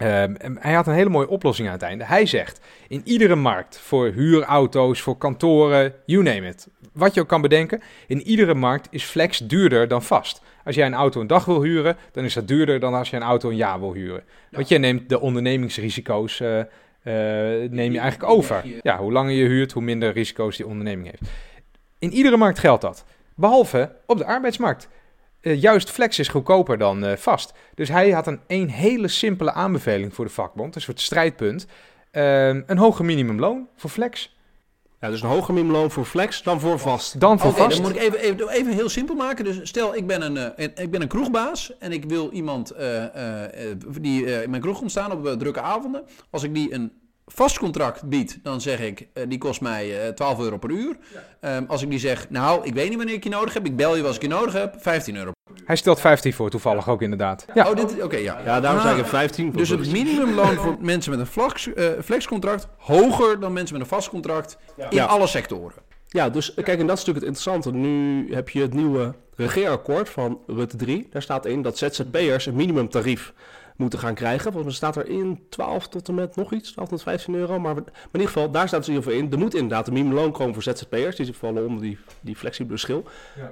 Ehm, hij had een hele mooie oplossing aan het einde. Hij zegt, in iedere markt, voor huurauto's, voor kantoren, you name it. Wat je ook kan bedenken, in iedere markt is Flex duurder dan vast. Als jij een auto een dag wil huren, dan is dat duurder dan als je een auto een jaar wil huren. Want je neemt de ondernemingsrisico's, eh, eh, neem je eigenlijk over. Ja, hoe langer je huurt, hoe minder risico's die onderneming heeft. In iedere markt geldt dat. Behalve op de arbeidsmarkt. Eh, juist flex is goedkoper dan eh, vast. Dus hij had een, een hele simpele aanbeveling voor de vakbond, een soort strijdpunt. Ehm, een hoger minimumloon voor flex. Ja, dus een hoger minimumloon voor flex dan voor vast. Dan voor vast. dan moet ik even, even, even heel simpel maken. Dus stel, ik ben een, eh, een- ik ben een kroegbaas en ik wil iemand eh, eh, eh, die eh, in mijn kroeg komt staan op eh, drukke avonden. Als ik die een vast contract bied, dan zeg ik, eh, die kost mij eh 12 euro per uur. Ehm, als ik die zeg, nou, ik weet niet wanneer ik je nodig heb, ik bel je als ik je nodig heb, 15 euro. Hij stelt 15 voor, toevallig ook inderdaad. Ja, Oh, dit, oké, ja. Ja, daarom zei ik Ah, een 15. Dus het minimumloon voor mensen met een flex, eh, flexcontract hoger dan mensen met een vast contract in Ja. alle sectoren. Ja, dus eh, kijk, en dat is natuurlijk het interessante. Nu heb je het nieuwe regeerakkoord van Rutte 3. Daar staat in dat ZZP'ers een minimumtarief moeten gaan krijgen. Volgens mij staat er in 12 tot en met nog iets, 12 tot 15 euro. Maar, maar in ieder geval, daar staat dus in ieder geval in. Er moet inderdaad een minimumloon komen voor ZZP'ers. Die vallen onder die, die flexibele schil.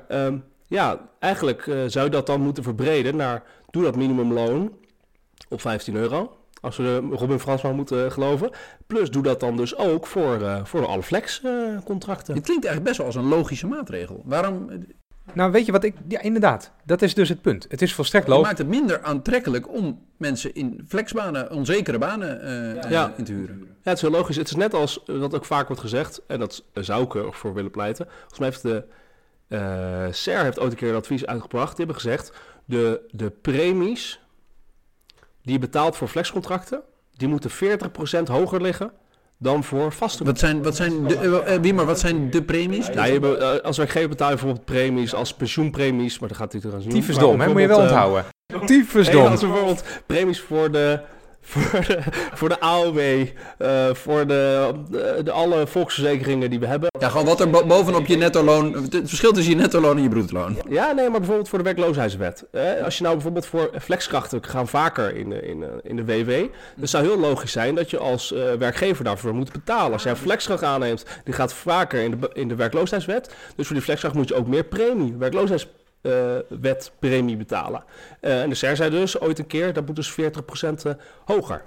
Ja, ja eigenlijk eh, zou je dat dan moeten verbreden naar... Doe dat minimumloon op 15 euro. Als we de Robin Fransman moeten eh, geloven. Plus doe dat dan dus ook voor, eh, voor alle flex-contracten. Het klinkt eigenlijk best wel als een logische maatregel. Waarom? Nou weet je wat ik... Ja, inderdaad. Dat is dus het punt. Het is volstrekt Het logisch. maakt het minder aantrekkelijk om mensen in flexbanen, onzekere banen eh, Ja. in te huren. Ja, het is heel logisch. Het is net als dat ook vaak wordt gezegd, en dat zou ik er voor willen pleiten. Volgens mij heeft de eh SER heeft ooit een keer een advies uitgebracht. Die hebben gezegd, de, de premies die je betaalt voor flexcontracten, die moeten 40% hoger liggen dan voor vaste Wat zijn, wat zijn de, eh, eh, Wiemer, wat zijn de premies? Ja, je, eh, als werkgever betaal je bijvoorbeeld premies als pensioenpremies, maar dat gaat hij trouwens niet. Tyfusdom, hè? Moet je wel onthouden. Nee, Tyfusdom. als bijvoorbeeld premies voor de, voor de, voor de AOW, eh, voor de, de, de alle volksverzekeringen die we hebben. Ja, gewoon wat er bo- bovenop je netto-loon... Het verschil tussen je netto-loon en je bruto-loon. Ja, nee, maar bijvoorbeeld voor de werkloosheidswet. Eh, als je nou bijvoorbeeld voor flexkrachten gaan vaker in de, in, in de WW, dan zou heel logisch zijn dat je als eh, werkgever daarvoor moet betalen. Als jij een flexkracht aanneemt, die gaat vaker in de, in de werkloosheidswet. Dus voor die flexkracht moet je ook meer premie, werkloosheidswet premie betalen. Eh, en de SER zei dus ooit een keer, dat moet dus 40% eh, hoger.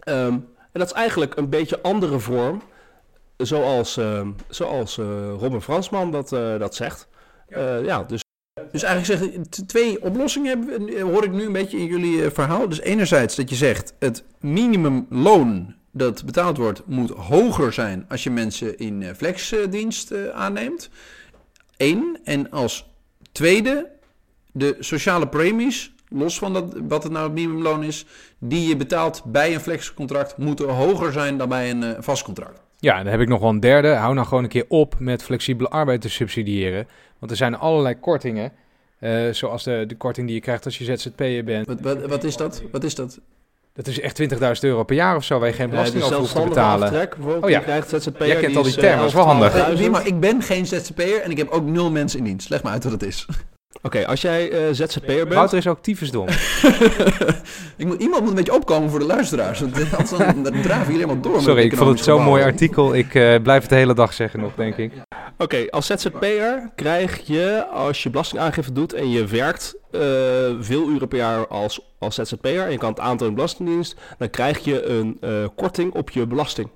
Ehm, en dat is eigenlijk een beetje andere vorm, zoals, ehm, zoals eh, Robin Fransman dat, eh, dat zegt. Eh, ja, dus Dus eigenlijk zeg je, twee oplossingen hebben, we- hoor ik nu een beetje in jullie verhaal. Dus enerzijds dat je zegt, het minimumloon dat betaald wordt moet hoger zijn als je mensen in flexdienst aanneemt. Eén. En als tweede de sociale premies, los van dat, wat het nou het minimumloon is, die je betaalt bij een flexcontract, moeten hoger zijn dan bij een eh, vast contract. Ja, dan heb ik nog wel een derde. Hou nou gewoon een keer op met flexibele arbeid te subsidiëren. Want er zijn allerlei kortingen. eh, zoals de, de korting die je krijgt als je ZZP'er bent. Wat, wat, wat is dat? Wat is dat? Dat is echt 20.000 euro per jaar of zo waar je geen belasting over hoeft te betalen. aftrek, bijvoorbeeld, Oh ja. krijgt ZZP'er. Jij kent al die termen, eh, dat is wel handig. 11.000. Nee, maar ik ben geen ZZP'er en ik heb ook nul mensen in dienst. Leg me uit wat het is. Oké, als jij eh, ZZP'er bent... Wouter is ook tyfusdom. ik moet, iemand moet een beetje opkomen voor de luisteraars. Want anders dan, dan draven jullie helemaal door. met Sorry, ik vond het zo'n gebouw. mooi artikel. Ik eh, blijf het de hele dag zeggen nog, denk ik. Oké, als ZZP'er krijg je, als je belastingaangifte doet en je werkt eh, veel uren per jaar als, als ZZP'er en je kan het aantonen in de Belastingdienst, dan krijg je een eh, korting op je belasting.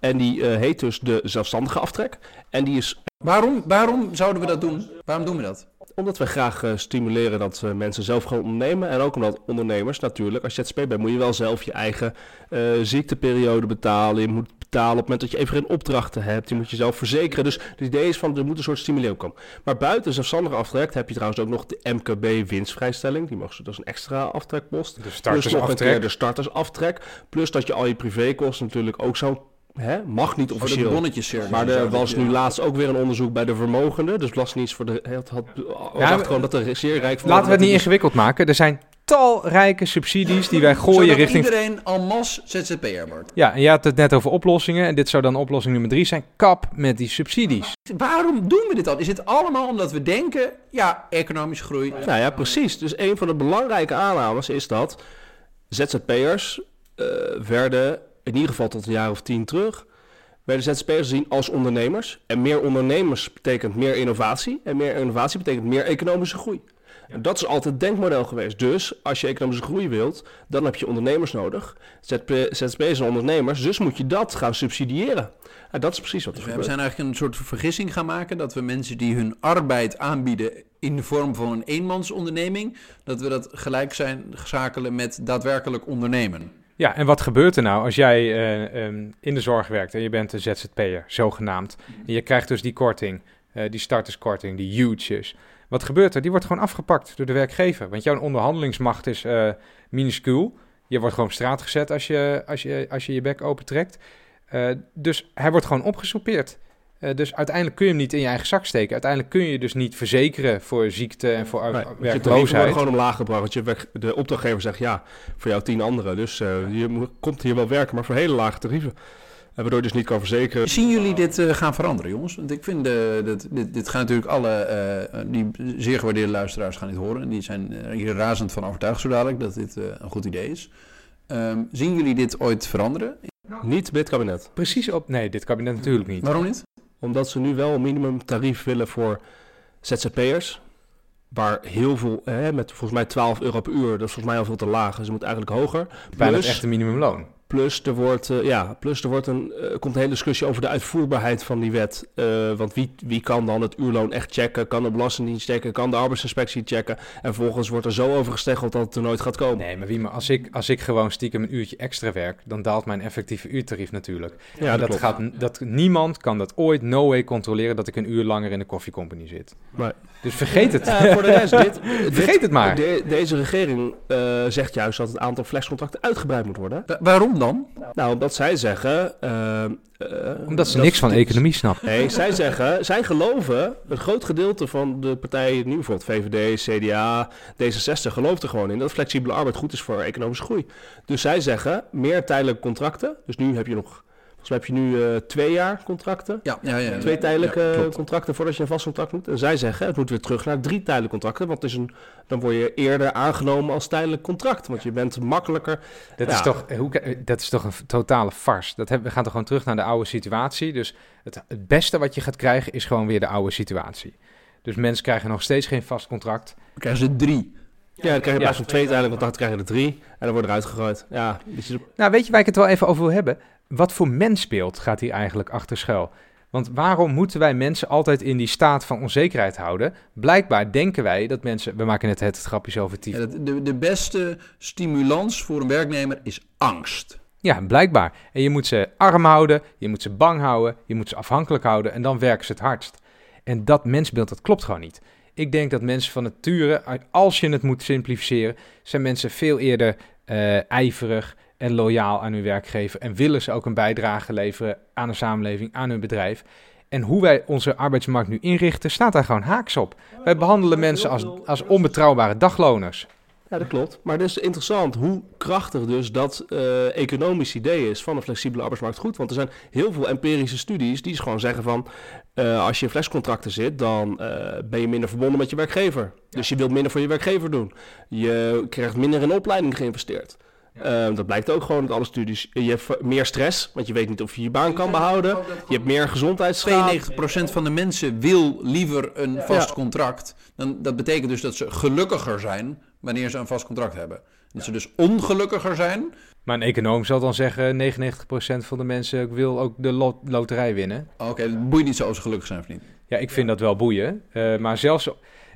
En die eh, heet dus de zelfstandige aftrek. En die is Waarom, waarom zouden we dat doen? Waarom doen we dat? Omdat we graag eh, stimuleren dat eh, mensen zelf gaan ondernemen. En ook omdat ondernemers natuurlijk, als je ZZP bent, moet je wel zelf je eigen eh, ziekteperiode betalen. Je moet betalen op het moment dat je even geen opdrachten hebt. Je moet jezelf verzekeren. Dus het idee is van, er moet een soort stimulering komen. Maar buiten zelfstandige aftrek heb je trouwens ook nog de MKB winstvrijstelling. Die mag, dat is een extra aftrekpost. De Plus nog een keer startersaftrek. de startersaftrek. Plus dat je al je privékosten natuurlijk ook zo... Hè, mag niet Oh, officieel. Maar er was nu laatst ook weer een onderzoek bij de vermogenden. Dus Belastingdienst voor de... Het had, was Ja, echt gewoon dat er zeer rijk voor Laten we het niet ingewikkeld maken. Er zijn talrijke subsidies die wij gooien Zodat richting... iedereen en masse ZZP'er wordt. Ja, en je had het net over oplossingen. En dit zou dan oplossing nummer drie zijn. Kap met die subsidies. Waarom doen we dit dan? Is het allemaal omdat we denken, ja, economische groei. Nou ja, precies. Dus een van de belangrijke aannames is dat ZZP'ers eh, werden, in ieder geval tot een jaar of tien terug, werden ZZP'ers gezien als ondernemers. En meer ondernemers betekent meer innovatie. En meer innovatie betekent meer economische groei. En dat is altijd het denkmodel geweest. Dus als je economische groei wilt, dan heb je ondernemers nodig. ZZP ZZP'ers zijn ondernemers, dus moet je dat gaan subsidiëren. En dat is precies wat er Dus we gebeurt. zijn eigenlijk een soort vergissing gaan maken dat we mensen die hun arbeid aanbieden in de vorm van een eenmansonderneming, dat we dat gelijk zijn schakelen met daadwerkelijk ondernemen. Ja, en wat gebeurt er nou als jij eh, ehm, in de zorg werkt en je bent een ZZP'er, zogenaamd. En je krijgt dus die korting, eh, die starterskorting, die huge is. Wat gebeurt er? Die wordt gewoon afgepakt door de werkgever. Want jouw onderhandelingsmacht is eh minuscuul. Je wordt gewoon op straat gezet als je als je, als je, je bek opentrekt. Dus hij wordt gewoon opgesoupeerd. Eh, dus uiteindelijk kun je hem niet in je eigen zak steken. Uiteindelijk kun je je dus niet verzekeren voor ziekte en voor Nee, je werkloosheid. worden gewoon omlaag gebracht. Want je de opdrachtgever zegt ja, voor jou tien anderen. Dus eh, je komt hier wel werken, maar voor hele lage tarieven. En waardoor je dus niet kan verzekeren. Zien jullie dit eh, gaan veranderen, jongens? Want ik vind, eh, dat, dit, dit gaan natuurlijk alle, eh, die zeer gewaardeerde luisteraars gaan dit horen. En die zijn eh, hier razend van overtuigd zo dadelijk dat dit eh, een goed idee is. Ehm, zien jullie dit ooit veranderen? Niet het kabinet. Precies op... Nee, dit kabinet natuurlijk niet. Waarom niet? Omdat ze nu wel een minimumtarief willen voor ZZP'ers. Waar heel veel, hè, met volgens mij 12 euro per uur, dat is volgens mij al veel te laag. Dus het moet eigenlijk hoger. Bijna het echte minimumloon. Plus er wordt, eh, ja, plus er wordt een, eh, komt een hele discussie over de uitvoerbaarheid van die wet. Eh, want wie, wie kan dan het uurloon echt checken? Kan de Belastingdienst checken? Kan de arbeidsinspectie checken? En vervolgens wordt er zo over gesteggeld dat het er nooit gaat komen. Nee, maar wie maar als ik, als ik gewoon stiekem een uurtje extra werk, dan daalt mijn effectieve uurtarief natuurlijk. Ja, dat, dat gaat, dat, niemand kan dat ooit no way controleren dat ik een uur langer in de koffiecompany zit. Nee. Dus vergeet het. Ja, voor de rest, dit, Vergeet het maar. de- deze regering eh, zegt juist dat het aantal flexcontracten uitgebreid moet worden. Wa- waarom dan? Nou, omdat zij zeggen... eh, eh, Omdat ze niks van economie snappen. Nee, zij zeggen, zij geloven, een groot gedeelte van de partijen, nu bijvoorbeeld VVD, CDA, D66, gelooft er gewoon in dat flexibele arbeid goed is voor economische groei. Dus zij zeggen, meer tijdelijke contracten. Dus nu heb je nog, volgens mij heb je nu eh, twee jaar contracten. Ja, ja, ja. Twee tijdelijke contracten voordat je een vast contract moet. En zij zeggen, het moet weer terug naar drie tijdelijke contracten. Want het is een, dan word je eerder aangenomen als tijdelijk contract. Want je bent makkelijker. Dat, Ja. is toch, hoe, dat is toch een totale farce. Dat hebben, we gaan toch gewoon terug naar de oude situatie. Dus het, het beste wat je gaat krijgen is gewoon weer de oude situatie. Dus mensen krijgen nog steeds geen vast contract. Dan krijgen ze drie. Ja, dan krijg je in plaats van twee tijdelijke contracten, krijg je er drie. En dan wordt eruit gegooid. Ja, dus je- Nou, weet je waar ik het wel even over wil hebben? Wat voor mensbeeld gaat hier eigenlijk achter schuil? Want waarom moeten wij mensen altijd in die staat van onzekerheid houden? Blijkbaar denken wij dat mensen... We maken net het grapjes over dat- de, de beste stimulans voor een werknemer is angst. Ja, blijkbaar. En je moet ze arm houden, je moet ze bang houden, je moet ze afhankelijk houden en dan werken ze het hardst. En dat mensbeeld, dat klopt gewoon niet. Ik denk dat mensen van nature, als je het moet simplificeren, zijn mensen veel eerder eh, ijverig en loyaal aan hun werkgever. En willen ze ook een bijdrage leveren aan de samenleving, aan hun bedrijf. En hoe wij onze arbeidsmarkt nu inrichten, staat daar gewoon haaks op. Wij behandelen mensen als, als onbetrouwbare dagloners. Ja, dat klopt. Maar het is interessant hoe krachtig dus dat eh economisch idee is van een flexibele arbeidsmarkt goed. Want er zijn heel veel empirische studies die gewoon zeggen van... eh, als je in flexcontracten zit, dan eh, ben je minder verbonden met je werkgever. Dus je wilt minder voor je werkgever doen. Je krijgt minder in opleiding geïnvesteerd. Eh, dat blijkt ook gewoon uit alle studies. Je hebt meer stress, want je weet niet of je je baan kan behouden. Je hebt meer gezondheidsschade. 92% van de mensen wil liever een vast Ja. contract. Dan, dat betekent dus dat ze gelukkiger zijn wanneer ze een vast contract hebben. Dat ze dus ongelukkiger zijn. Maar een econoom zal dan zeggen, 99% van de mensen wil ook de lot- loterij winnen. Oh, Oké, het boeit niet zo of ze gelukkig zijn of niet. Ja, ik vind dat wel boeien. Eh, maar zelfs,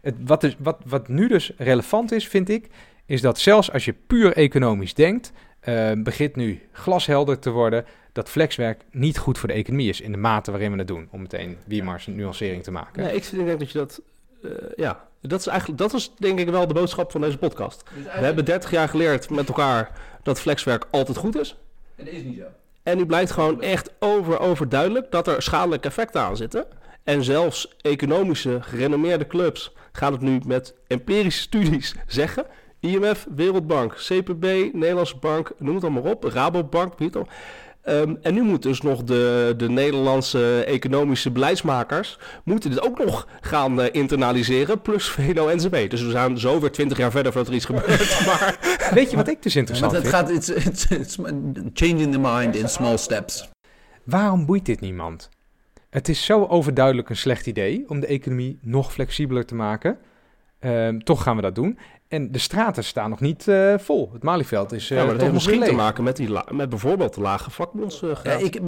het, wat, is, wat, wat nu dus relevant is, vind ik, is dat zelfs als je puur economisch denkt, eh, begint nu glashelder te worden dat flexwerk niet goed voor de economie is in de mate waarin we het doen. Om meteen Wiemars een nuancering te maken. Nee, ik vind- ik denk dat je dat... eh, ja, dat is eigenlijk... Dat is denk ik wel de boodschap van deze podcast. We hebben 30 jaar geleerd met elkaar dat flexwerk altijd goed is. Dat is niet zo. En nu blijkt gewoon echt over, overduidelijk dat er schadelijke effecten aan zitten. En zelfs economische, gerenommeerde clubs gaan het nu met empirische studies zeggen. IMF, Wereldbank, CPB, Nederlandse Bank, noem het allemaal op. Rabobank, weet het. Ehm, en nu moeten dus nog de, de Nederlandse economische beleidsmakers... moeten dit ook nog gaan eh, internaliseren, plus VNO-NCW. Dus we zijn zo weer 20 jaar verder voordat er iets gebeurt. maar Weet je wat ik dus Want interessant het vind? gaat, it's, it's, it's changing the mind in small steps. Waarom boeit dit niemand? Het is zo overduidelijk een slecht idee om de economie nog flexibeler te maken. Ehm, toch gaan we dat doen. En de straten staan nog niet eh, vol. Het Malieveld is eh ja, maar dat toch heeft misschien te maken met, die met bijvoorbeeld de lage vakbondsgraad. Ja, ik,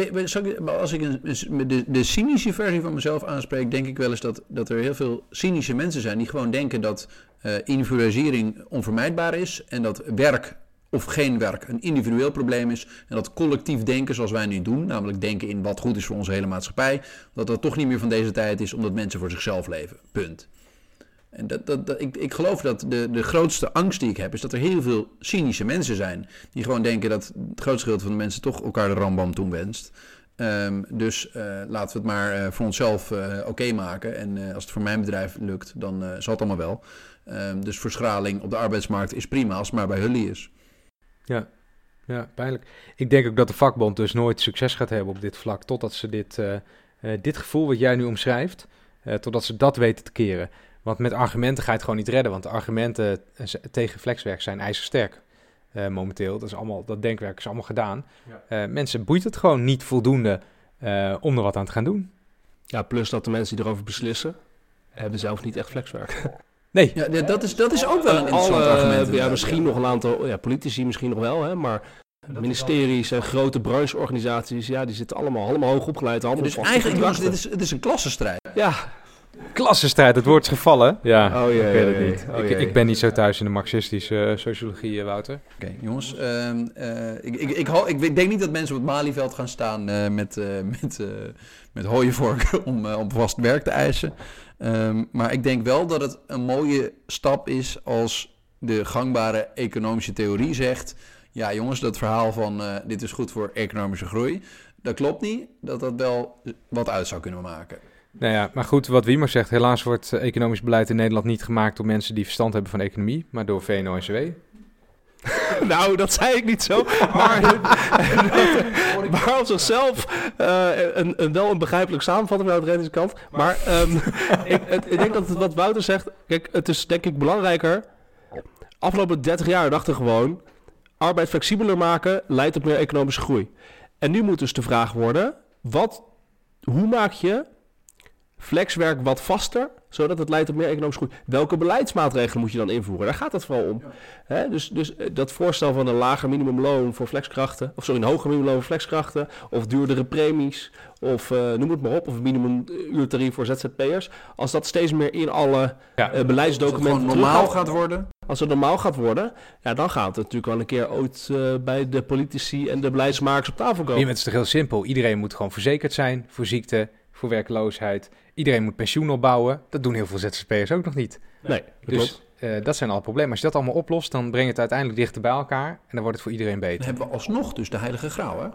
als ik een, de, de cynische versie van mezelf aanspreek, denk ik wel eens dat, dat er heel veel cynische mensen zijn die gewoon denken dat eh, individualisering onvermijdbaar is en dat werk of geen werk een individueel probleem is en dat collectief denken zoals wij nu doen, namelijk denken in wat goed is voor onze hele maatschappij, dat dat toch niet meer van deze tijd is omdat mensen voor zichzelf leven. Punt. En dat, ik, ik geloof dat de, de grootste angst die ik heb, is dat er heel veel cynische mensen zijn. Die gewoon denken dat het grootste gedeelte van de mensen toch elkaar de rambam toewenst. Ehm dus eh, laten we het maar eh, voor onszelf eh, oké maken. En als het voor mijn bedrijf lukt, dan zal het allemaal wel. Ehm, dus verschraling op de arbeidsmarkt is prima als het maar bij Hully is. Ja, pijnlijk. Ik denk ook dat de vakbond dus nooit succes gaat hebben op dit vlak. Totdat ze dit, dit gevoel wat jij nu omschrijft, totdat ze dat weten te keren. Want met argumenten ga je het gewoon niet redden. Want de argumenten eh, tegen flexwerk zijn ijzersterk. eh, momenteel. Dat, is allemaal, dat denkwerk is allemaal gedaan. Eh, mensen boeit het gewoon niet voldoende eh, om er wat aan te gaan doen. Ja, plus dat de mensen die erover beslissen, hebben zelf niet echt flexwerk. Nee, Ja, ja, dat, is, dat is ook wel een interessant Alle, argument. ja, misschien ja. nog een aantal, ja, politici misschien nog wel, hè, maar ministeries en grote brancheorganisaties, ja, die zitten allemaal, allemaal hoog opgeleid. Allemaal Dus eigenlijk, contracten. is, het is een klassenstrijd. Ja, klassenstrijd, het woord is gevallen. Ja, Oh, jee, ik weet het jee, niet. oh, ik, jee. ik ben niet zo thuis in de marxistische eh, sociologie, eh, Wouter. Oké, jongens. ehm, eh, ik, ik, ik, ho- ik denk niet dat mensen op het Malieveld gaan staan eh, met, eh met, eh met hooienvorken om, om vast werk te eisen. Ehm, maar ik denk wel dat het een mooie stap is als de gangbare economische theorie zegt... Ja, jongens, dat verhaal van eh, dit is goed voor economische groei... dat klopt niet, dat dat wel wat uit zou kunnen maken. Nou ja, maar goed, wat Wiemer zegt, helaas wordt eh, economisch beleid in Nederland niet gemaakt door mensen die verstand hebben van economie, maar door VNO-NCW. nou, dat zei ik niet zo. Maar, maar op zichzelf eh, een, een, wel een begrijpelijk samenvatting vanuit de reddingskant. Maar ehm, ik, het- ik denk dat het wat Wouter zegt, kijk, het is denk ik belangrijker. Afgelopen 30 jaar dachten we gewoon, arbeid flexibeler maken leidt tot meer economische groei. En nu moet dus de vraag worden, wat, hoe maak je flexwerk wat vaster, zodat het leidt tot meer economische groei? Welke beleidsmaatregelen moet je dan invoeren? Daar gaat het vooral om. Hè, dus, dus eh, dat voorstel van een lager minimumloon voor flexkrachten, of sorry, een hoger minimumloon voor flexkrachten, of duurdere premies, of eh, noem het maar op, of een minimumuurtarief voor ZZP'ers. Als dat steeds meer in alle Ja. eh, Als het beleidsdocumenten normaal gaat worden... als het normaal gaat worden, ja, dan gaat het natuurlijk wel een keer ooit eh, bij de politici en de beleidsmakers op tafel komen. Wiemer, het is toch heel simpel. Iedereen moet gewoon verzekerd zijn voor ziekte, voor werkloosheid. Iedereen moet pensioen opbouwen. Dat doen heel veel ZZP'ers ook nog niet. Nee, dat Dus klopt. eh, dat zijn alle problemen. Als je dat allemaal oplost, dan breng je het uiteindelijk dichter bij elkaar. En dan wordt het voor iedereen Dan beter. hebben we alsnog dus de heilige graal, hè?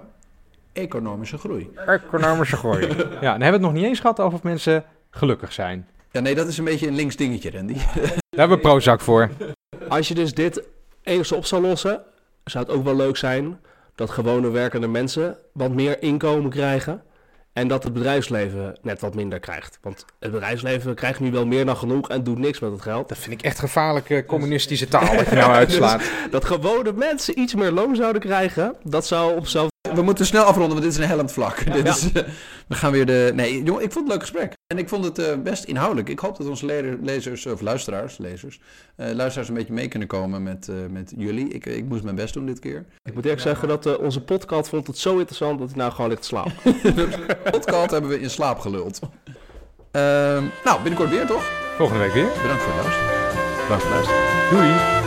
Economische groei. Economische groei. ja, dan hebben we het nog niet eens gehad over of mensen gelukkig zijn. Ja, nee, dat is een beetje een links dingetje, Randy. Daar hebben we Prozac voor. Als je dus dit enigszins op zou lossen, zou het ook wel leuk zijn dat gewone werkende mensen wat meer inkomen krijgen. En dat het bedrijfsleven net wat minder krijgt. Want het bedrijfsleven krijgt nu wel meer dan genoeg en doet niks met het geld. Dat vind ik echt gevaarlijke communistische taal wat je nou uitslaat. Dat gewone mensen iets meer loon zouden krijgen, dat zou op. We moeten snel afronden, want dit is een hellend vlak. Dit is, eh, we gaan weer de... Nee, jongen, ik vond het een leuk gesprek. En ik vond het eh, best inhoudelijk. Ik hoop dat onze le- lezers, of luisteraars, lezers, eh, luisteraars een beetje mee kunnen komen met, eh, met jullie. Ik, ik moest mijn best doen dit keer. Ik moet eerlijk zeggen dat eh, onze podcast vond het zo interessant dat hij nou gewoon ligt te slapen. Podcast hebben we in slaap geluld. Ehm, nou, binnenkort weer, toch? Volgende week weer. Bedankt voor het luisteren. Bedankt voor het luisteren. Doei.